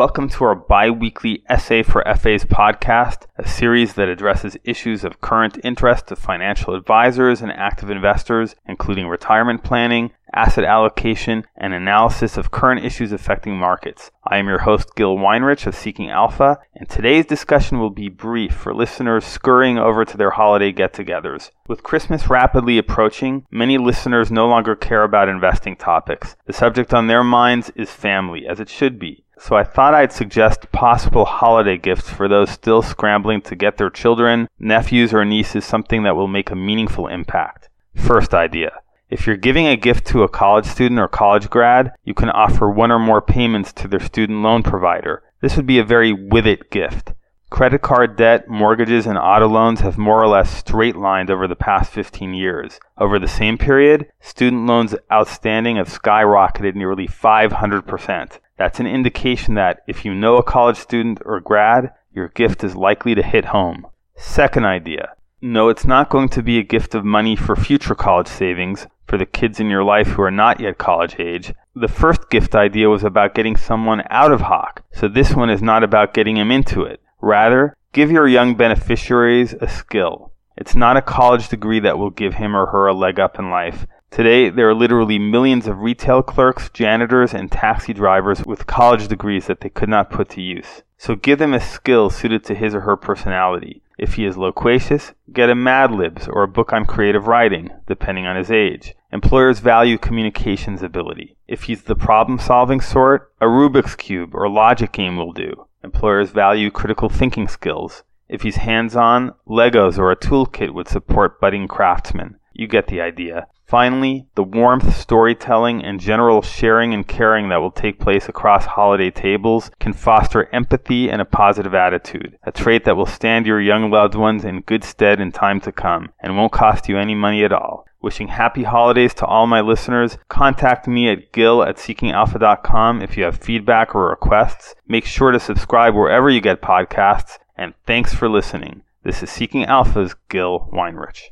Welcome to our bi weekly SA for FAs podcast, a series that addresses issues of current interest to financial advisors and active investors, including retirement planning, asset allocation, and analysis of current issues affecting markets. I am your host, Gil Weinrich of Seeking Alpha, and today's discussion will be brief for listeners scurrying over to their holiday get togethers. With Christmas rapidly approaching, many listeners no longer care about investing topics. The subject on their minds is family, as it should be so I thought I'd suggest possible holiday gifts for those still scrambling to get their children, nephews, or nieces something that will make a meaningful impact. First idea. If you're giving a gift to a college student or college grad, you can offer one or more payments to their student loan provider. This would be a very with it gift. Credit card debt, mortgages, and auto loans have more or less straight lined over the past 15 years. Over the same period, student loans outstanding have skyrocketed nearly 500%. That's an indication that if you know a college student or grad, your gift is likely to hit home. Second idea. No, it's not going to be a gift of money for future college savings for the kids in your life who are not yet college age. The first gift idea was about getting someone out of Hawk, so this one is not about getting him into it. Rather, give your young beneficiaries a skill. It's not a college degree that will give him or her a leg up in life. Today, there are literally millions of retail clerks, janitors, and taxi drivers with college degrees that they could not put to use. So give them a skill suited to his or her personality. If he is loquacious, get him Mad Libs or a book on creative writing, depending on his age. Employers value communications ability. If he's the problem solving sort, a Rubik's Cube or logic game will do. Employers value critical thinking skills. If he's hands on, Legos or a toolkit would support budding craftsmen. You get the idea. Finally, the warmth, storytelling, and general sharing and caring that will take place across holiday tables can foster empathy and a positive attitude, a trait that will stand your young loved ones in good stead in time to come and won't cost you any money at all. Wishing happy holidays to all my listeners. Contact me at gil at seekingalpha.com if you have feedback or requests. Make sure to subscribe wherever you get podcasts, and thanks for listening. This is Seeking Alpha's Gil Weinrich.